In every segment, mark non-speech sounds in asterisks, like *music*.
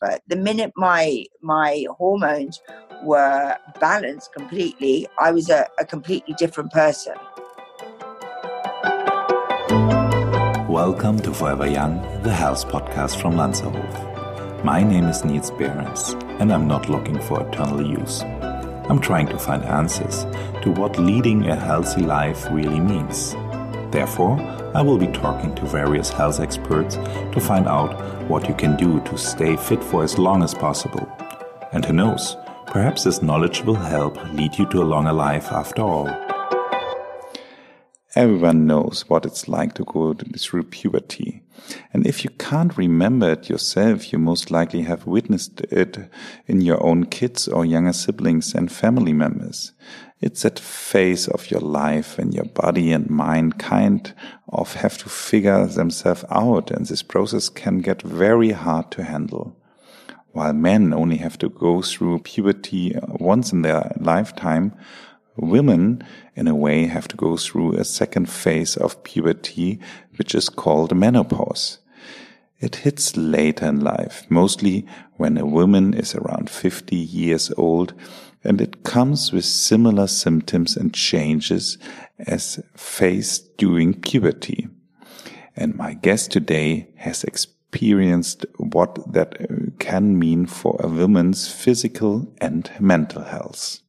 But the minute my my hormones were balanced completely, I was a, a completely different person. Welcome to Forever Young, the health podcast from Lanserhof. My name is Niels Behrens, and I'm not looking for eternal youth. I'm trying to find answers to what leading a healthy life really means. Therefore, I will be talking to various health experts to find out what you can do to stay fit for as long as possible. And who knows, perhaps this knowledge will help lead you to a longer life after all. Everyone knows what it's like to go through puberty. And if you can't remember it yourself, you most likely have witnessed it in your own kids or younger siblings and family members. It's that phase of your life when your body and mind kind of have to figure themselves out and this process can get very hard to handle. While men only have to go through puberty once in their lifetime, Women, in a way, have to go through a second phase of puberty, which is called menopause. It hits later in life, mostly when a woman is around 50 years old, and it comes with similar symptoms and changes as faced during puberty. And my guest today has experienced what that uh, can mean for a woman's physical and mental health.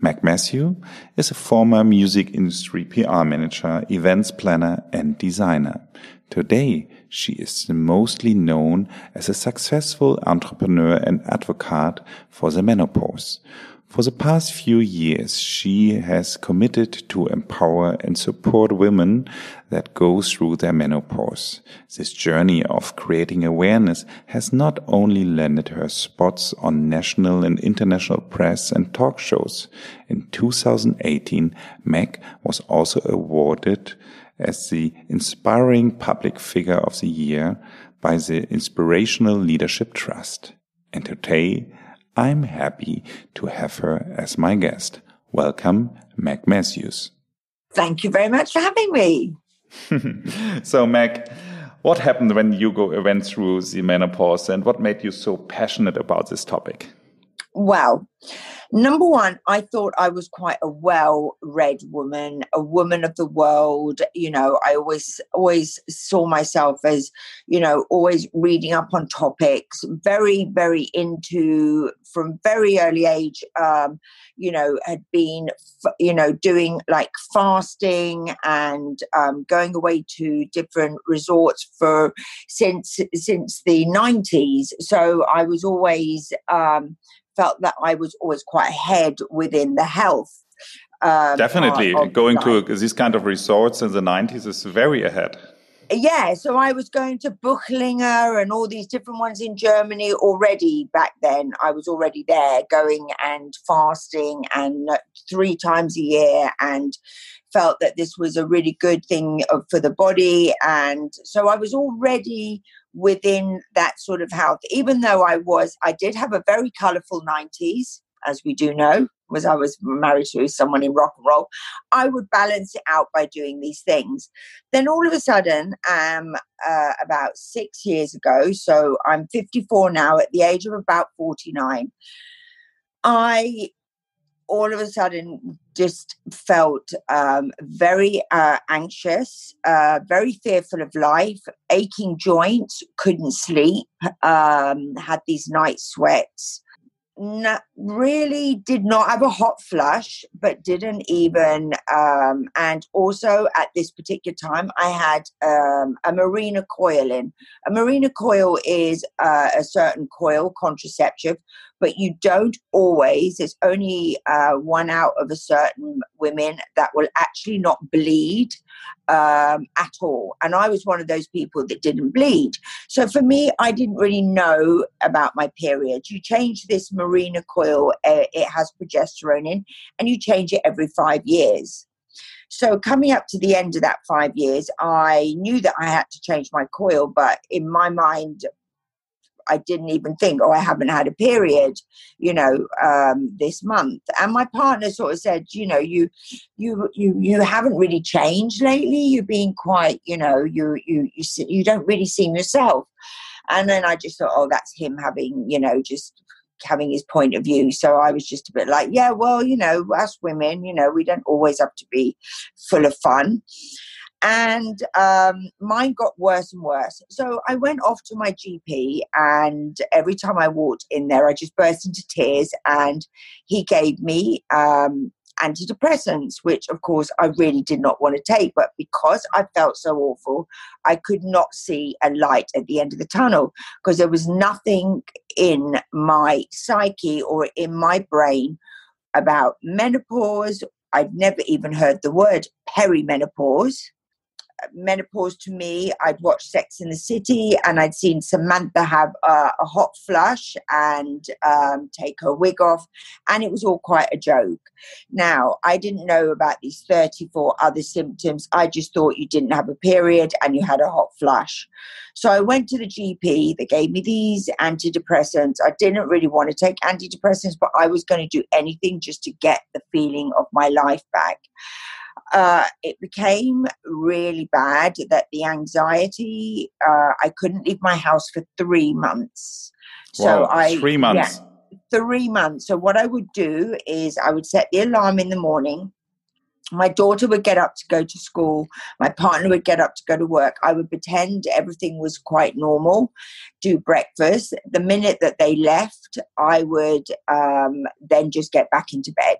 Meg Matthew is a former music industry PR manager, events planner, and designer. Today, she is mostly known as a successful entrepreneur and advocate for the menopause. For the past few years, she has committed to empower and support women that go through their menopause. This journey of creating awareness has not only landed her spots on national and international press and talk shows. In 2018, Meg was also awarded as the Inspiring Public Figure of the Year by the Inspirational Leadership Trust. And today, I'm happy to have her as my guest. Welcome, Meg Mathews. Thank you very much for having me. *laughs* so, Meg, what happened when you go, went through the menopause and what made you so passionate about this topic? Well, Number one, I thought I was quite a well-read woman, a woman of the world. You know, I always always saw myself as, you know, always reading up on topics, very, very into from very early age. Um, you know, had been, you know, doing like fasting and um, going away to different resorts for since since the nineties. So I was always. Um, felt that I was always quite ahead within the health. Um, Definitely, going to these kind of resorts in the nineties is very ahead. Yeah, so I was going to Buchinger and all these different ones in Germany already back then. I was already there, going and fasting and uh, three times a year, and felt that this was a really good thing for the body. And so I was already within that sort of health, even though I was, I did have a very colorful 90s, as we do know, was I was married to someone in rock and roll. I would balance it out by doing these things. Then all of a sudden, um, uh, about six years ago, so I'm 54 now, at the age of about 49, I all of a sudden just felt um, very uh, anxious, uh, very fearful of life, aching joints, couldn't sleep, um, had these night sweats. Really did not have a hot flush, but didn't even. Um, and also at this particular time, I had um, a Mirena coil in. A Mirena coil is uh, a certain coil contraceptive but you don't always, there's only uh, one out of a certain women that will actually not bleed um, at all. And I was one of those people that didn't bleed. So for me, I didn't really know about my period. You change this Mirena coil, uh, it has progesterone in, and you change it every five years. So coming up to the end of that five years, I knew that I had to change my coil, but in my mind, I didn't even think, oh, I haven't had a period, you know, um, this month. And my partner sort of said, you know, you, you, you, you haven't really changed lately. You've been quite, you know, you, you, you, you don't really seem yourself. And then I just thought, oh, that's him having, you know, just having his point of view. So I was just a bit like, yeah, well, you know, us women, you know, we don't always have to be full of fun. And um, mine got worse and worse. So I went off to my GP, and every time I walked in there, I just burst into tears. And he gave me um, antidepressants, which of course I really did not want to take. But because I felt so awful, I could not see a light at the end of the tunnel because there was nothing in my psyche or in my brain about menopause. I'd never even heard the word perimenopause menopause to me, I'd watched Sex in the City and I'd seen Samantha have a, hot flush and um, take her wig off, and it was all quite a joke. Now, I didn't know about these 34 other symptoms. I just thought you didn't have a period and you had a hot flush. So I went to the GP, they gave me these antidepressants. I didn't really want to take antidepressants, but I was going to do anything just to get the feeling of my life back uh, it became really bad that the anxiety, uh, I couldn't leave my house for three months. So wow, I. Three months. Yeah, three months. So what I would do is I would set the alarm in the morning. My daughter would get up to go to school. My partner would get up to go to work. I would pretend everything was quite normal, do breakfast. The minute that they left, I would um, then just get back into bed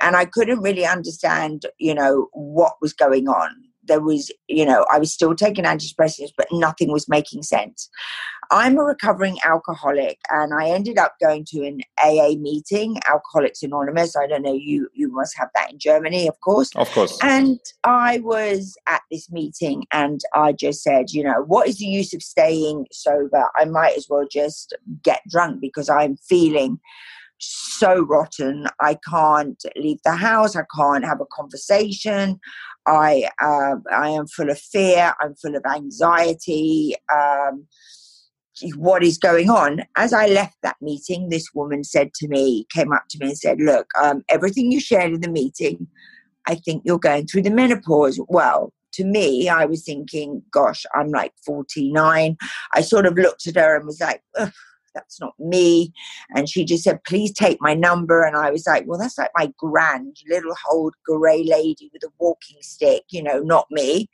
and I couldn't really understand, you know, what was going on. There was, you know, I was still taking antidepressants, but nothing was making sense. I'm a recovering alcoholic, and I ended up going to an AA meeting, Alcoholics Anonymous. I don't know, you you must have that in Germany, of course. Of course. And I was at this meeting, and I just said, you know, what is the use of staying sober? I might as well just get drunk because I'm feeling so rotten. I can't leave the house. I can't have a conversation. I uh, I am full of fear. I'm full of anxiety. Um, what is going on? As I left that meeting, this woman said to me, came up to me and said, "Look, um, everything you shared in the meeting, I think you're going through the menopause." Well, to me, I was thinking, "Gosh, I'm like 49." I sort of looked at her and was like. That's not me. And she just said, please take my number. And I was like, well, that's like my grand little old grey lady with a walking stick, you know, not me.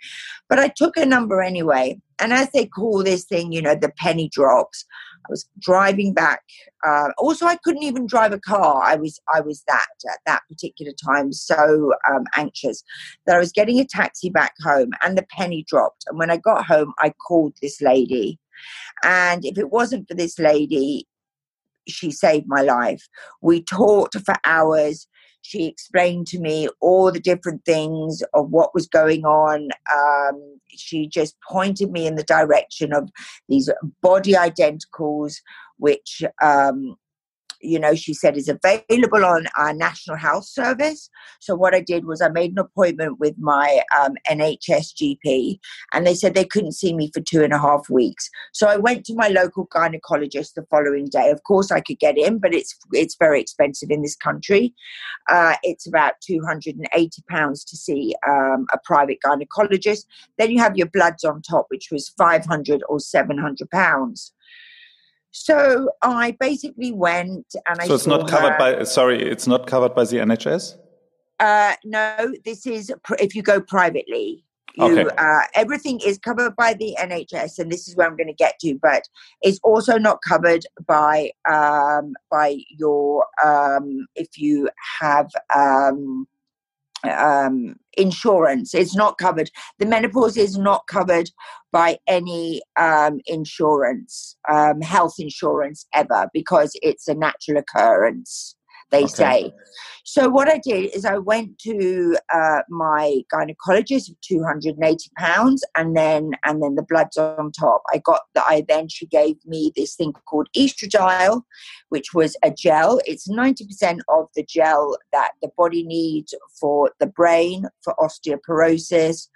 But I took her number anyway. And as they call this thing, you know, the penny drops. I was driving back. Uh, also, I couldn't even drive a car. I was I was that at that particular time so um, anxious that I was getting a taxi back home, and the penny dropped. And when I got home, I called this lady, and if it wasn't for this lady, she saved my life. We talked for hours. She explained to me all the different things of what was going on. Um, she just pointed me in the direction of these body identicals, which um, you know, she said is available on our National Health Service. So what I did was I made an appointment with my um, NHS GP, and they said they couldn't see me for two and a half weeks. So I went to my local gynecologist the following day. Of course, I could get in, but it's it's very expensive in this country. Uh, it's about two hundred and eighty pounds to see um, a private gynecologist. Then you have your bloods on top, which was five hundred or seven hundred pounds. So I basically went and I. So it's not covered her. by. Sorry, it's not covered by the NHS. Uh, no, this is if you go privately. You, okay. uh, everything is covered by the NHS, and this is where I'm going to get to. But it's also not covered by um, by your um, if you have um, um, insurance. It's not covered. The menopause is not covered by any um, insurance, um, health insurance ever, because it's a natural occurrence they okay. say. So what I did is I went to uh, my gynecologist of two hundred and eighty pounds, and then and then the bloods on top. I got that. I then she gave me this thing called estradiol, which was a gel. It's ninety percent of the gel that the body needs for the brain for osteoporosis,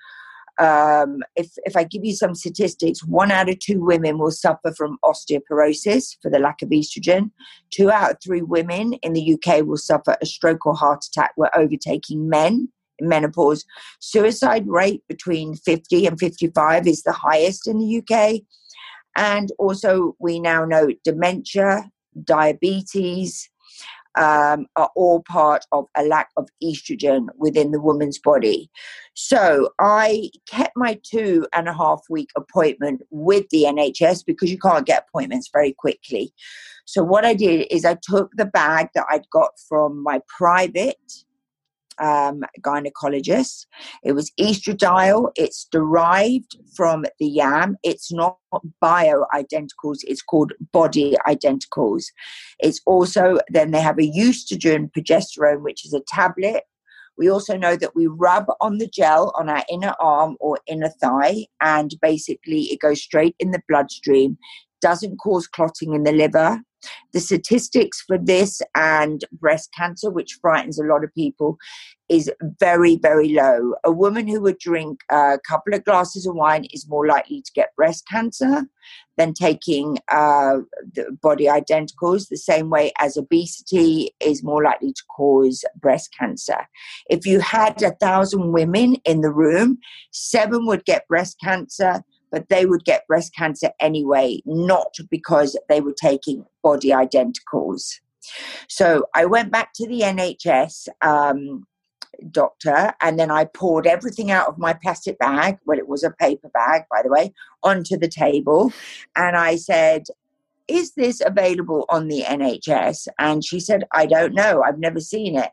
um, if, if I give you some statistics, one out of two women will suffer from osteoporosis for the lack of estrogen. Two out of three women in the UK will suffer a stroke or heart attack. We're overtaking men in menopause. Suicide rate between 50 and 55 is the highest in the UK. And also, we now know dementia, diabetes, um, are all part of a lack of estrogen within the woman's body. So I kept my two and a half week appointment with the NHS because you can't get appointments very quickly. So what I did is I took the bag that I'd got from my private um, gynecologist. It was estradiol. It's derived from the yam. It's not bio-identicals. It's called body identicals. It's also, then they have a estrogen progesterone, which is a tablet. We also know that we rub on the gel on our inner arm or inner thigh, and basically it goes straight in the bloodstream, doesn't cause clotting in the liver, the statistics for this and breast cancer, which frightens a lot of people, is very, very low. A woman who would drink a couple of glasses of wine is more likely to get breast cancer than taking uh, body identicals, the same way as obesity is more likely to cause breast cancer. If you had a thousand women in the room, seven would get breast cancer but they would get breast cancer anyway, not because they were taking body identicals. So I went back to the NHS um, doctor and then I poured everything out of my plastic bag, well, it was a paper bag, by the way, onto the table. And I said, Is this available on the NHS? And she said, I don't know, I've never seen it.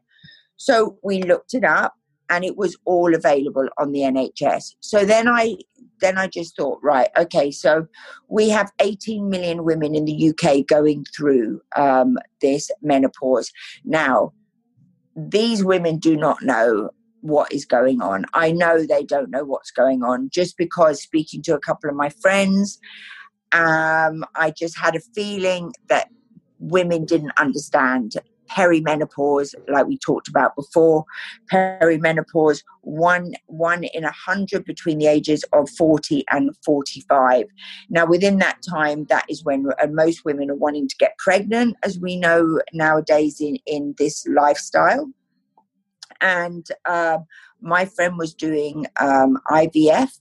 So we looked it up and it was all available on the NHS. So then I then I just thought, right, okay, so we have 18 million women in the UK going through um, this menopause. Now, these women do not know what is going on. I know they don't know what's going on just because speaking to a couple of my friends, um, I just had a feeling that women didn't understand perimenopause, like we talked about before, perimenopause, one one in a hundred between the ages of 40 and 45. Now, within that time, that is when most women are wanting to get pregnant, as we know nowadays in, in this lifestyle. And uh, my friend was doing um, IVF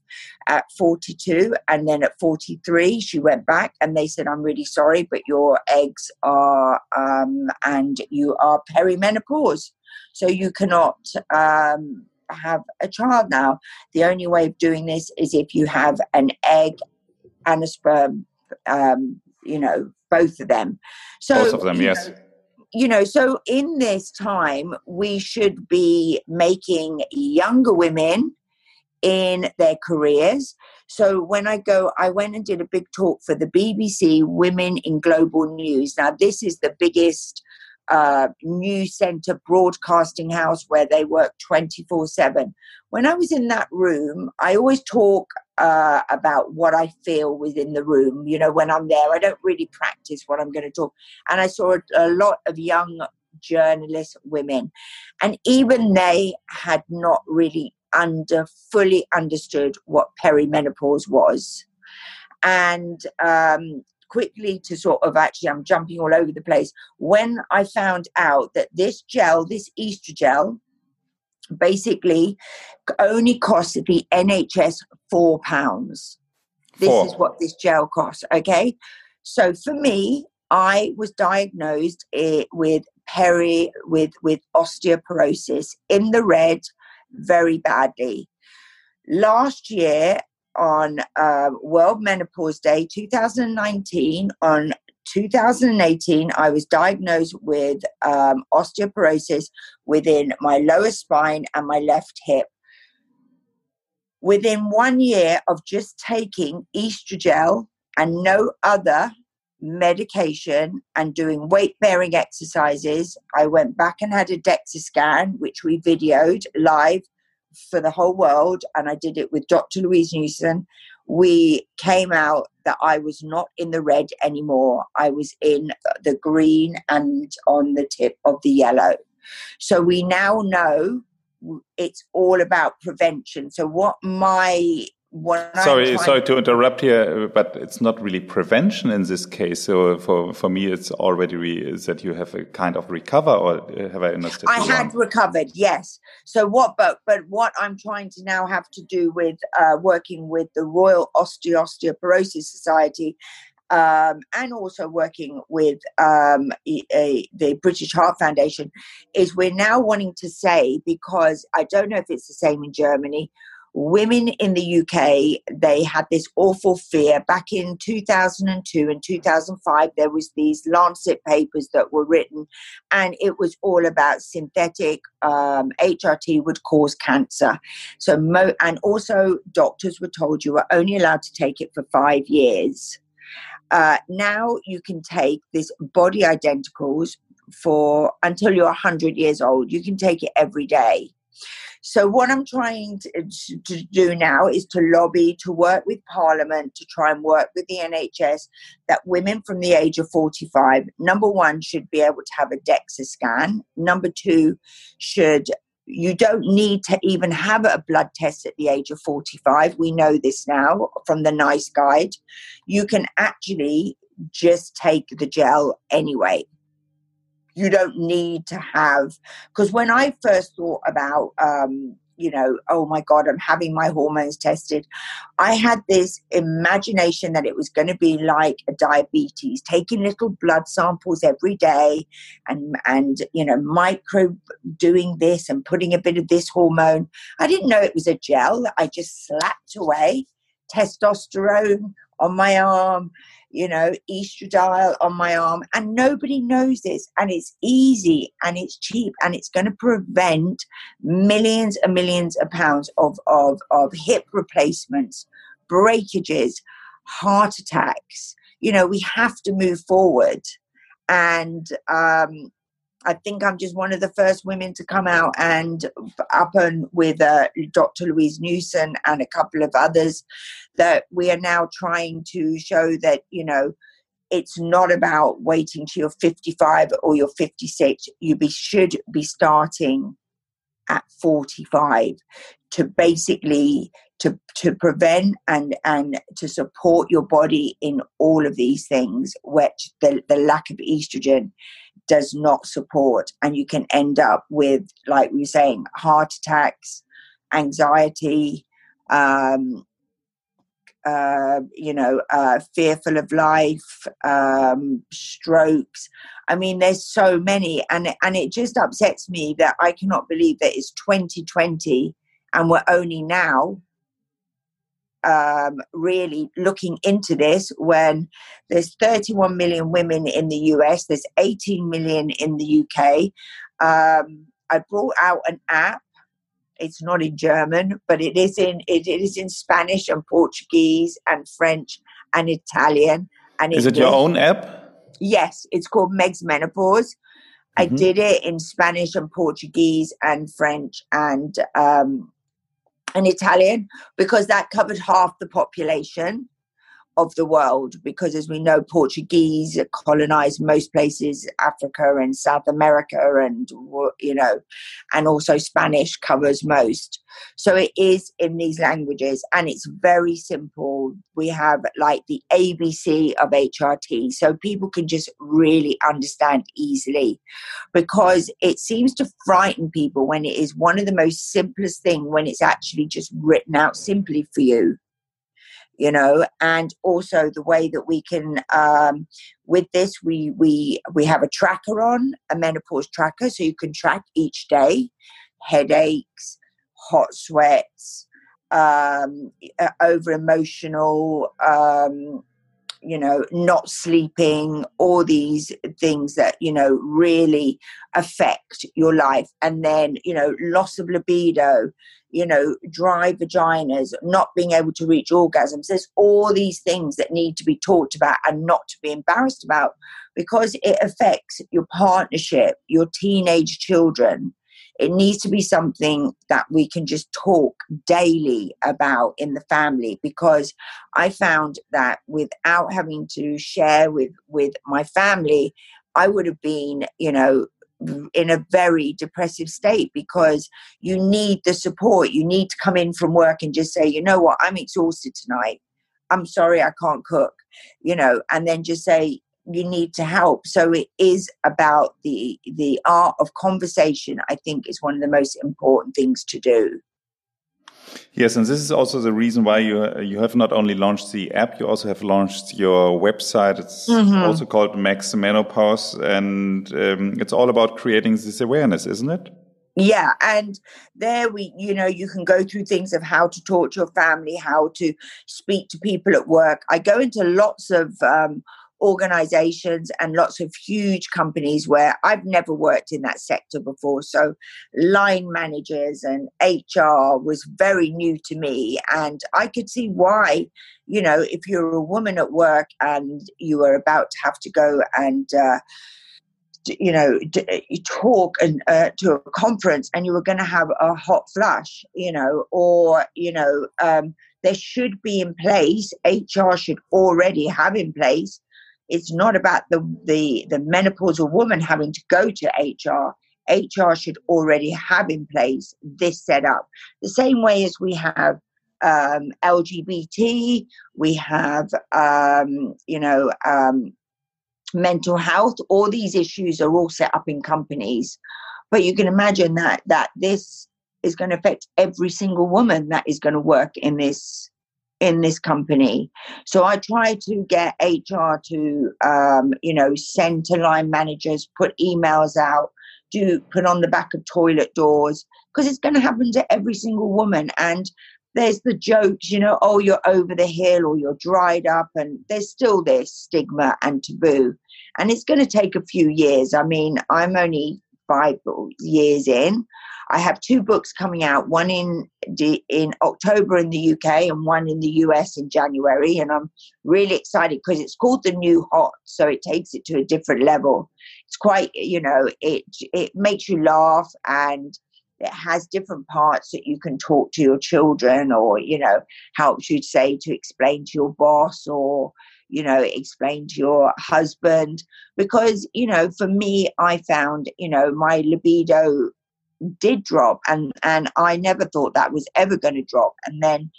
at 42, and then at 43, she went back and they said, I'm really sorry, but your eggs are, um, and you are perimenopause. So you cannot um, have a child now. The only way of doing this is if you have an egg and a sperm, um, you know, both of them. So, both of them, yes. Know, you know, so in this time, we should be making younger women in their careers. So when I go, I went and did a big talk for the BBC Women in Global News. Now, this is the biggest uh, news center broadcasting house where they work 24 7. When I was in that room, I always talk uh, about what I feel within the room. You know, when I'm there, I don't really practice what I'm going to talk. And I saw a, lot of young journalist women, and even they had not really under fully understood what perimenopause was. And um, quickly to sort of actually, I'm jumping all over the place. When I found out that this gel, this estrogel, basically only costs the NHS four pounds. This four. is what this gel costs. Okay, so for me, I was diagnosed eh, with peri with with osteoporosis in the red, very badly. Last year, on uh, World Menopause Day 2019, on 2018, I was diagnosed with um, osteoporosis within my lower spine and my left hip. Within one year of just taking estrogel and no other medication and doing weight bearing exercises, I went back and had a DEXA scan, which we videoed live for the whole world, and I did it with Dr. Louise Newson. We came out that I was not in the red anymore. I was in the green and on the tip of the yellow. So we now know it's all about prevention. So, what my sorry, sorry to interrupt here, but it's not really prevention in this case. So for for me, it's already re- that you have a kind of recover, or have I understood? I had recovered, yes. So what? But but what I'm trying to now have to do with uh, working with the Royal Osteoporosis Society. Um, and also working with um, a, a, the British Heart Foundation, is we're now wanting to say because I don't know if it's the same in Germany women in the UK, they had this awful fear. Back in 2002 and 2005, there was these Lancet papers that were written, and it was all about synthetic um, HRT would cause cancer. So, mo- and also doctors were told you were only allowed to take it for five years. Uh, now you can take this body identicals for until you're 100 years old. You can take it every day. So, what I'm trying to, to, do now is to lobby, to work with Parliament, to try and work with the NHS that women from the age of 45, number one, should be able to have a DEXA scan. Number two, should you don't need to even have a blood test at the age of 45. We know this now from the NICE guide. You can actually just take the gel anyway you don't need to have because when i first thought about um, you know oh my god i'm having my hormones tested i had this imagination that it was going to be like a diabetes taking little blood samples every day and and you know micro doing this and putting a bit of this hormone. I didn't know it was a gel that i just slapped away. Testosterone on my arm you know, estradiol on my arm, and nobody knows this. And it's easy and it's cheap and it's going to prevent millions and millions of pounds of, of, of hip replacements, breakages, heart attacks. You know, we have to move forward. And um, I think I'm just one of the first women to come out and up and with uh, Dr. Louise Newson and a couple of others that we are now trying to show that, you know, it's not about waiting till you're 55 or you're 56. You be, should be starting at 45 to basically to, to prevent and, and to support your body in all of these things, which the, the lack of estrogen does not support. And you can end up with, like we were saying, heart attacks, anxiety, um, uh, you know, uh, fearful of life, um, strokes. I mean, there's so many, and and it just upsets me that I cannot believe that it's 2020 and we're only now um, really looking into this when there's 31 million women in the US, there's 18 million in the UK. Um, I brought out an app. It's not in German, but it is in it, it is in Spanish and Portuguese and French and Italian. And is it your own app? Yes, it's called Meg's Menopause. Mm-hmm. I did it in Spanish and Portuguese and French and um, and Italian because that covered half the population of the world because as we know portuguese colonized most places africa and south america and you know and also spanish covers most. So it is in these languages and it's very simple. We have like the abc of hrt so people can just really understand easily because it seems to frighten people when it is one of the most simplest thing when it's actually just written out simply for you you know and also the way that we can um, with this we we we have a tracker on a menopause tracker so you can track each day headaches hot sweats um, over emotional um, you know, not sleeping, all these things that, you know, really affect your life. And then, you know, loss of libido, you know, dry vaginas, not being able to reach orgasms. There's all these things that need to be talked about and not to be embarrassed about because it affects your partnership, your teenage children, it needs to be something that we can just talk daily about in the family because I found that without having to share with with my family, I would have been, you know, in a very depressive state because you need the support. You need to come in from work and just say, you know what, I'm exhausted tonight. I'm sorry I can't cook, you know, and then just say, you need to help. So it is about the the art of conversation, I think is one of the most important things to do. Yes, and this is also the reason why you you have not only launched the app, you also have launched your website. It's mm -hmm. also called Meg's Menopause, and um, it's all about creating this awareness, isn't it? Yeah, and there we, you know, you can go through things of how to talk to your family, how to speak to people at work. I go into lots of um, organizations and lots of huge companies where I've never worked in that sector before. So, line managers and HR was very new to me. And I could see why, you know, if you're a woman at work and you are about to have to go and, uh, you know, you talk and uh, to a conference, and you were going to have a hot flush, you know, or you know, um, there should be in place. HR should already have in place it's not about the, the, the menopausal woman having to go to HR. HR should already have in place this setup. The same way as we have um, LGBT, we have, um, you know, um, mental health. All these issues are all set up in companies. But you can imagine that that this is going to affect every single woman that is going to work in this in this company. So I try to get HR to, um, you know, send to line managers, put emails out, do put on the back of toilet doors, because it's going to happen to every single woman. And there's the jokes, you know, oh, you're over the hill or you're dried up, and there's still this stigma and taboo. And it's going to take a few years. I mean, I'm only five years in. I have two books coming out, one in in October in the UK and one in the US in January, and I'm really excited because it's called The New Hot, so it takes it to a different level. It's quite, you know, it it makes you laugh and it has different parts that you can talk to your children or you know helps you say to explain to your boss or you know explain to your husband because you know for me i found you know my libido did drop and and i never thought that was ever going to drop. And then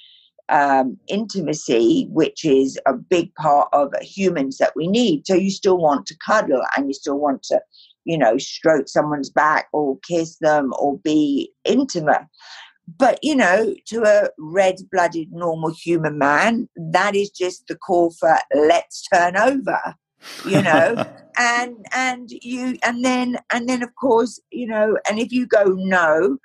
um, intimacy which is a big part of humans that we need. So you still want to cuddle and you still want to you know stroke someone's back or kiss them or be intimate. But you know to a red-blooded normal human man that is just the call for let's turn over you know? *laughs* And and you and then and then of course you know and if you go no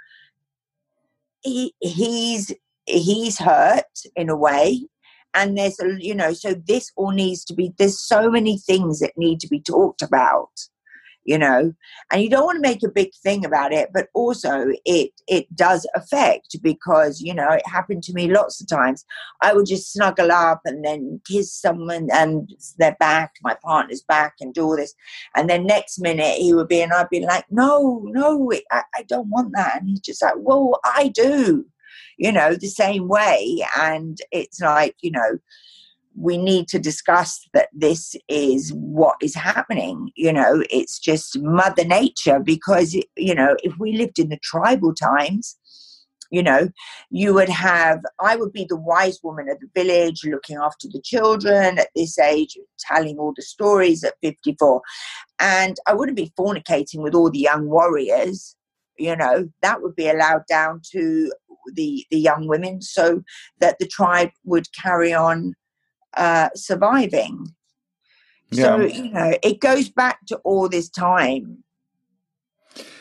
he he's he's hurt in a way. And there's a you know so this all needs to be there's so many things that need to be talked about you know? And you don't want to make a big thing about it but also it it does affect because you know it happened to me lots of times. I would just snuggle up and then kiss someone and their back my partner's back and do all this. And then next minute he would be and i'd be like no no i, I don't want that. And he's just like well i do you know the same way. And it's like you know we need to discuss that this is what is happening. You know, it's just Mother Nature because, you know, if we lived in the tribal times, you know, you would have, I would be the wise woman of the village looking after the children at this age, telling all the stories at 54. And I wouldn't be fornicating with all the young warriors. You know, that would be allowed down to the, the young women so that the tribe would carry on uh, surviving. Yeah. So, you know, it goes back to all this time.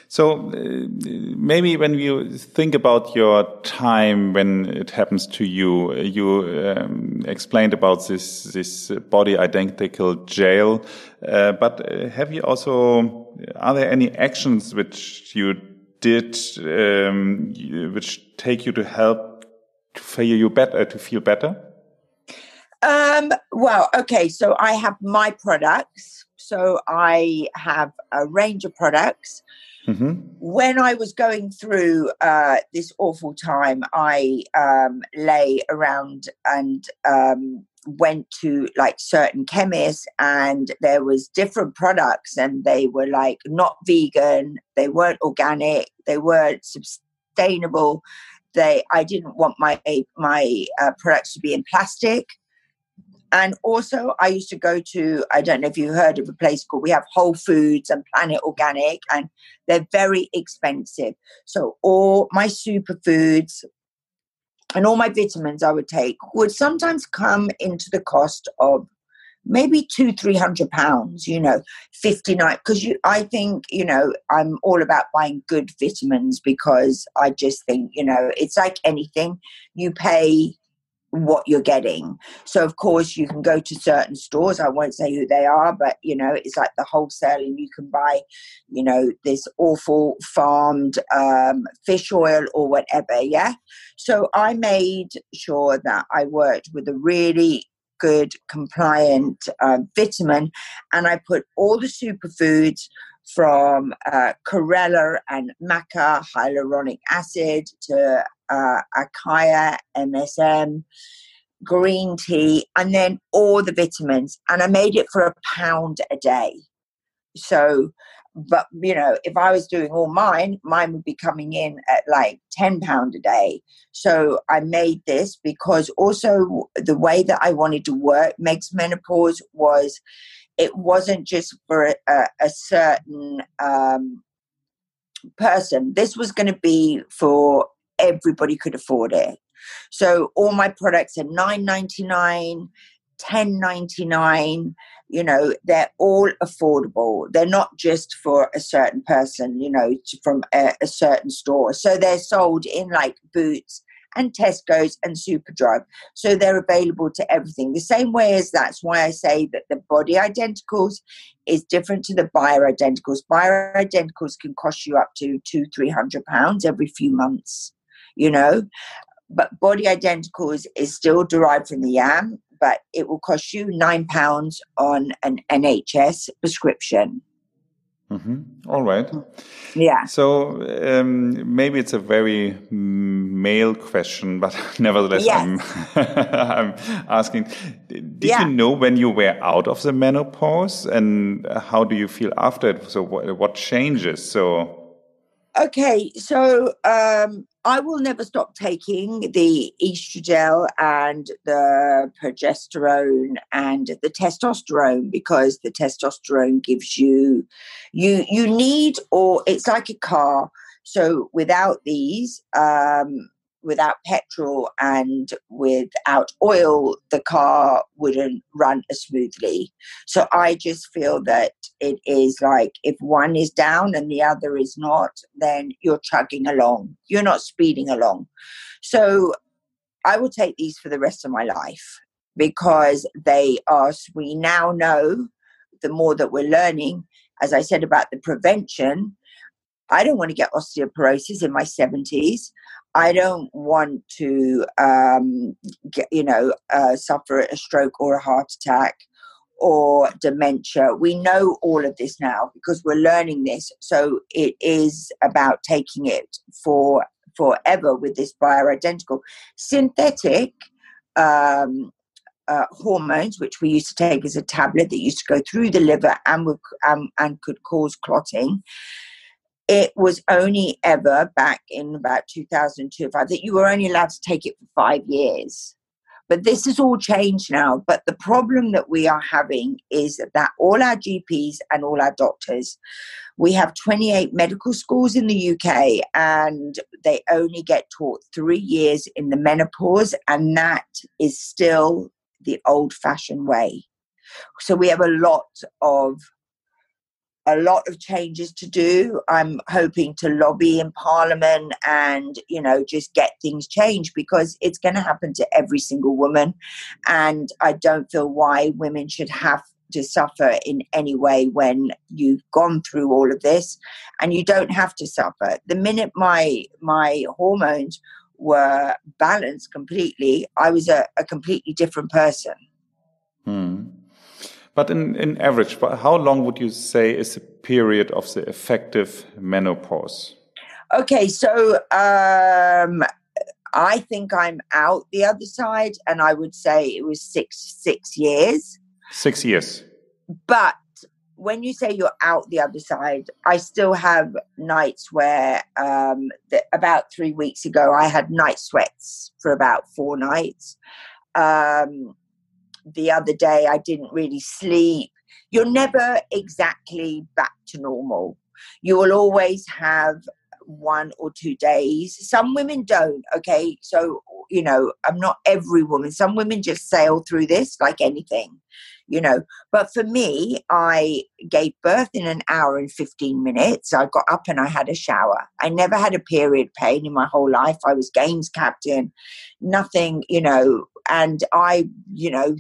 So uh, maybe when you think about your time when it happens to you, you um, explained about this this body identical jail. Uh, but uh, have you also are there any actions which you did um, which take you to help to feel you better to feel better? Um, well, okay, so I have my products. So I have a range of products. Mm-hmm. When I was going through uh, this awful time, I um, lay around and um, went to like certain chemists and there was different products and they were like not vegan they weren't organic they weren't sustainable they i didn't want my my uh, products to be in plastic and also i used to go to i don't know if you heard of a place called we have whole foods and planet organic and they're very expensive. So all my superfoods and all my vitamins I would take would sometimes come into the cost of maybe two three hundred pounds you know 59 because you i think you know i'm all about buying good vitamins because i just think you know it's like anything. You pay what you're getting. So of course you can go to certain stores. I won't say who they are, but you know it's like the wholesale, and you can buy, you know, this awful farmed um, fish oil or whatever. Yeah. So I made sure that I worked with a really good compliant uh, vitamin, and I put all the superfoods from uh, chlorella and maca hyaluronic acid to uh, acai MSM, green tea, and then all the vitamins. And I made it for a pound a day. So, but you know, if I was doing all mine, mine would be coming in at like 10 pound a day. So I made this because also the way that I wanted to work Meg's Menopause was it wasn't just for a, a, certain um, person. This was going to be for everybody could afford it. So all my products are nine ninety nine, ten ninety nine. You know, they're all affordable. They're not just for a certain person. You know, from a, a certain store. So they're sold in like Boots and Tesco's and Superdrug. So they're available to everything. The same way as that's why I say that the body identicals is different to the bioidenticals. Bioidenticals can cost you up to two, three hundred pounds every few months you know. But body identical is, is still derived from the yam, but it will cost you nine pounds on an NHS prescription. Mm-hmm. All right. Yeah. So um, maybe it's a very male question, but *laughs* nevertheless, yes. I'm, *laughs* I'm asking: Did yeah. you know when you were out of the menopause, and how do you feel after it? So, what, what changes? So, okay, so um, I will never stop taking the estrogel and the progesterone and the testosterone because the testosterone gives you you you need or it's like a car. So without these, um, without petrol and without oil, the car wouldn't run as smoothly. So I just feel that it is like if one is down and the other is not, then you're chugging along. You're not speeding along. So I will take these for the rest of my life because they are, we now know the more that we're learning, as I said about the prevention, I don't want to get osteoporosis in my 70s. I don't want to, um, get, you know, uh, suffer a stroke or a heart attack or dementia. We know all of this now because we're learning this. So it is about taking it for forever with this bioidentical synthetic. Um, uh, hormones, which we used to take as a tablet that used to go through the liver and, would, um, and could cause clotting it was only ever back in about 2002 that you were only allowed to take it for five years. But this has all changed now. But the problem that we are having is that all our GPs and all our doctors, we have 28 medical schools in the UK and they only get taught three years in the menopause, and that is still the old fashioned way. So we have a lot of a lot of changes to do. I'm hoping to lobby in Parliament and, you know, just get things changed because it's going to happen to every single woman. And I don't feel why women should have to suffer in any way when you've gone through all of this and you don't have to suffer. The minute my my hormones were balanced completely, I was a, a completely different person. Hmm. But in, in average, how long would you say is the period of the effective menopause? Okay, so um, I think I'm out the other side, and I would say it was six six years. Six years. But when you say you're out the other side, I still have nights where, um, the, about three weeks ago, I had night sweats for about four nights. Um, the other day, I didn't really sleep. You're never exactly back to normal. You will always have one or two days. Some women don't, okay? So, you know, I'm not every woman. Some women just sail through this like anything, you know. But for me, I gave birth in an hour and 15 minutes. I got up and I had a shower. I never had a period pain in my whole life. I was games captain, nothing, you know, and I, you know,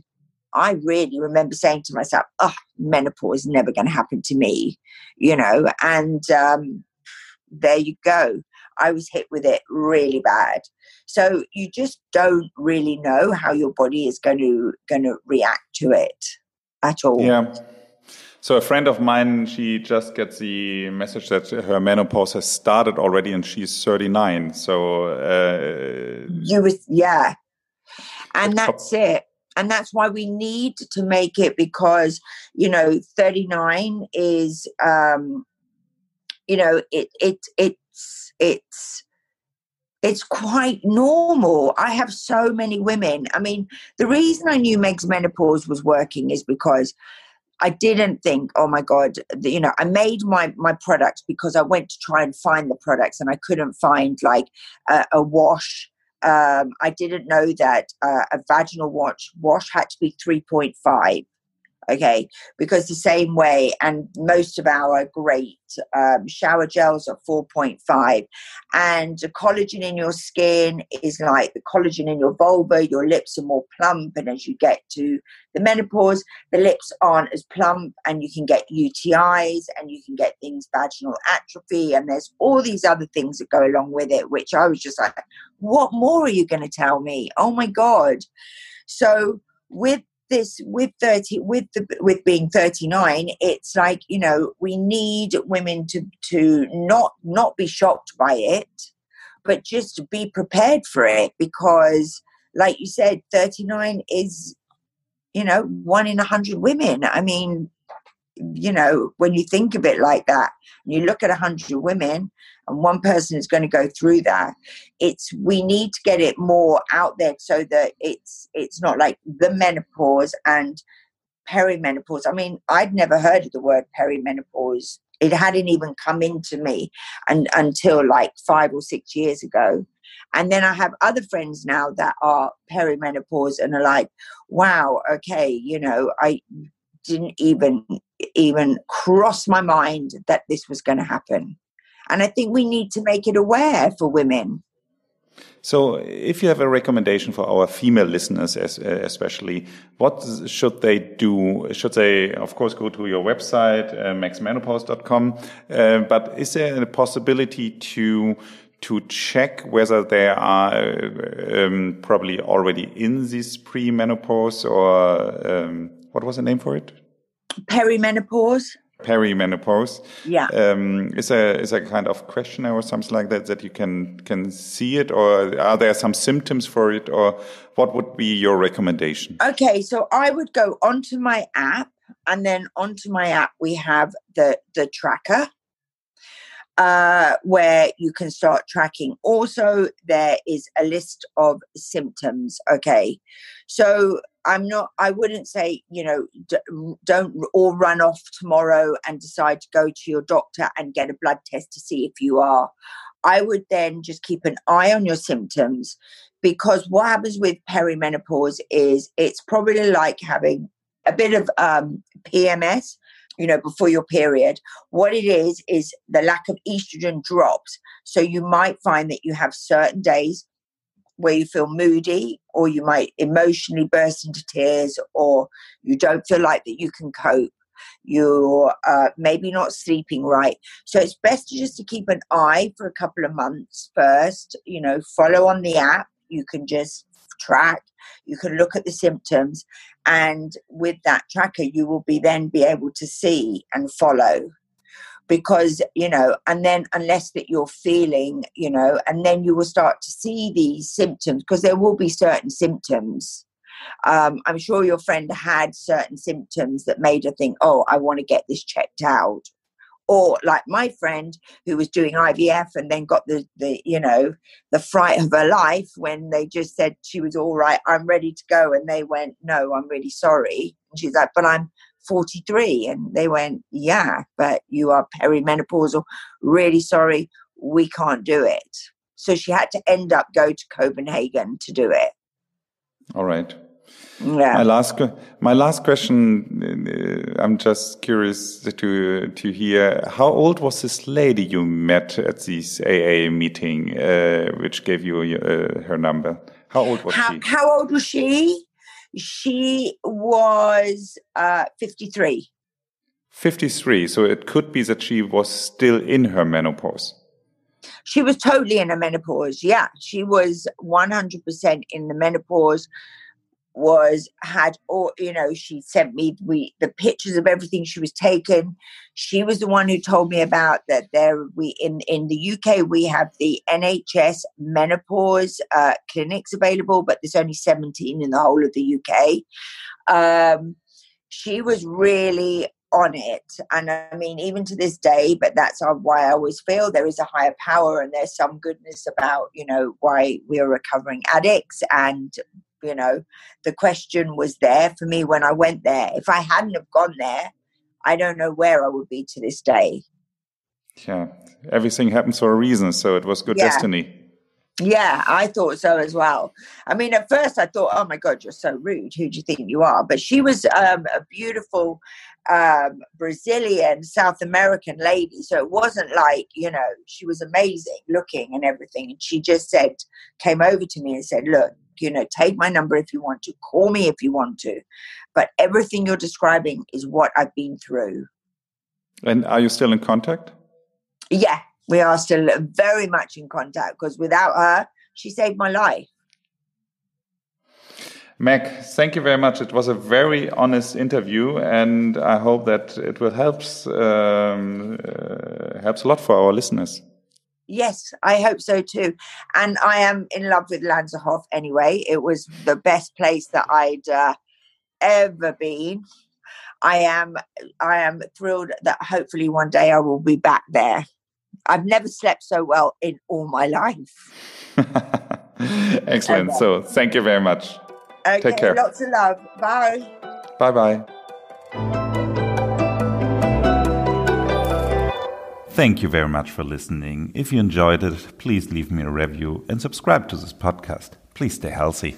I really remember saying to myself, oh, menopause is never going to happen to me, you know, and um, there you go. I was hit with it really bad. So you just don't really know how your body is going to going to react to it at all. Yeah. So a friend of mine, she just gets the message that her menopause has started already, and she's 39. So uh, you was yeah, and that's it. And that's why we need to make it because you know 39 is um, you know it it it's it's it's quite normal. I have so many women. I mean, the reason I knew Meg's menopause was working is because I didn't think, oh my God, you know, I made my, my products because I went to try and find the products and I couldn't find like a, a wash. Um, I didn't know that uh, a vaginal wash wash had to be 3.5 okay? Because the same way and most of our great um, shower gels are 4.5 and the collagen in your skin is like the collagen in your vulva. Your lips are more plump and as you get to the menopause the lips aren't as plump and you can get utis and you can get things vaginal atrophy and there's all these other things that go along with it which i was just like what more are you going to tell me? Oh my god. So with this with 30 with the with being 39 it's like you know we need women to to not not be shocked by it but just be prepared for it because like you said 39 is you know one in a hundred women. I mean you know when you think of it like that you look at a hundred women and one person is going to go through that it's we need to get it more out there so that it's it's not like the menopause and perimenopause. I mean i'd never heard of the word perimenopause. It hadn't even come into me and, until like five or six years ago. And then i have other friends now that are perimenopause and are like wow okay you know i didn't even even cross my mind that this was going to happen and I think we need to make it aware for women. So, if you have a recommendation for our female listeners, especially, what should they do? Should they, of course, go to your website, uh, megsmenopause.com? Uh, but is there a possibility to to check whether they are um, probably already in this pre-menopause or um, what was the name for it? Perimenopause perimenopause. Yeah. Um, is there is a kind of questionnaire or something like that that you can can see it, or are there some symptoms for it, or what would be your recommendation? Okay, so I would go onto my app, and then onto my app we have the the tracker. Uh, where you can start tracking. Also, there is a list of symptoms. Okay, so I'm not, I wouldn't say, you know, don't all run off tomorrow and decide to go to your doctor and get a blood test to see if you are. I would then just keep an eye on your symptoms because what happens with perimenopause is it's probably like having a bit of um, PMS, you know, before your period. What it is, is the lack of estrogen drops. So you might find that you have certain days where you feel moody or you might emotionally burst into tears or you don't feel like that you can cope. You're uh, maybe not sleeping right. So it's best just to keep an eye for a couple of months first you know follow on the app. You can just track. You can look at the symptoms and with that tracker you will be then be able to see and follow because you know and then unless that you're feeling you know and then you will start to see these symptoms because there will be certain symptoms um, i'm sure your friend had certain symptoms that made her think oh i want to get this checked out or like my friend who was doing IVF and then got the the you know the fright of her life when they just said she was all right, I'm ready to go, and they went, no, I'm really sorry. And she's like, but I'm 43. And they went, Yeah, but you are perimenopausal. Really sorry, we can't do it. So she had to end up go to Copenhagen to do it. All right. Yeah. My last my last question. Uh, I'm just curious to to hear how old was this lady you met at this AA meeting, uh, which gave you uh, her number? How old was how, she? How old was she? She was uh, 53. 53. So it could be that she was still in her menopause. She was totally in her menopause. Yeah. She was 100% in the menopause was had all you know she sent me we the pictures of everything she was taking. She was the one who told me about that there we in in the uk we have the nhs menopause uh, clinics available but there's only 17 in the whole of the uk um, she was really on it. And i mean even to this day but that's why i always feel there is a higher power and there's some goodness about you know why we're recovering addicts and you know, the question was there for me when I went there. If I hadn't have gone there, I don't know where I would be to this day. Yeah, everything happens for a reason, so it was good yeah. destiny. Yeah, I thought so as well. I mean, at first I thought, "Oh my God, you're so rude. Who do you think you are?" But she was um, a beautiful um, Brazilian, South American lady, so it wasn't like you know she was amazing looking and everything. And she just said, came over to me and said, "Look, you know, take my number if you want to, call me if you want to. But everything you're describing is what I've been through. And are you still in contact? Yeah, we are still very much in contact because without her, she saved my life. Meg, thank you very much. It was a very honest interview, and I hope that it will helps um, uh, helps a lot for our listeners. Yes, I hope so too. And I am in love with Lanserhof anyway. It was the best place that I'd uh, ever been. I am I am thrilled that hopefully one day I will be back there. I've never slept so well in all my life. *laughs* Excellent. Okay. So thank you very much. Okay, Take care. Lots of love. Bye. Bye bye. Thank you very much for listening. If you enjoyed it, please leave me a review and subscribe to this podcast. Please stay healthy.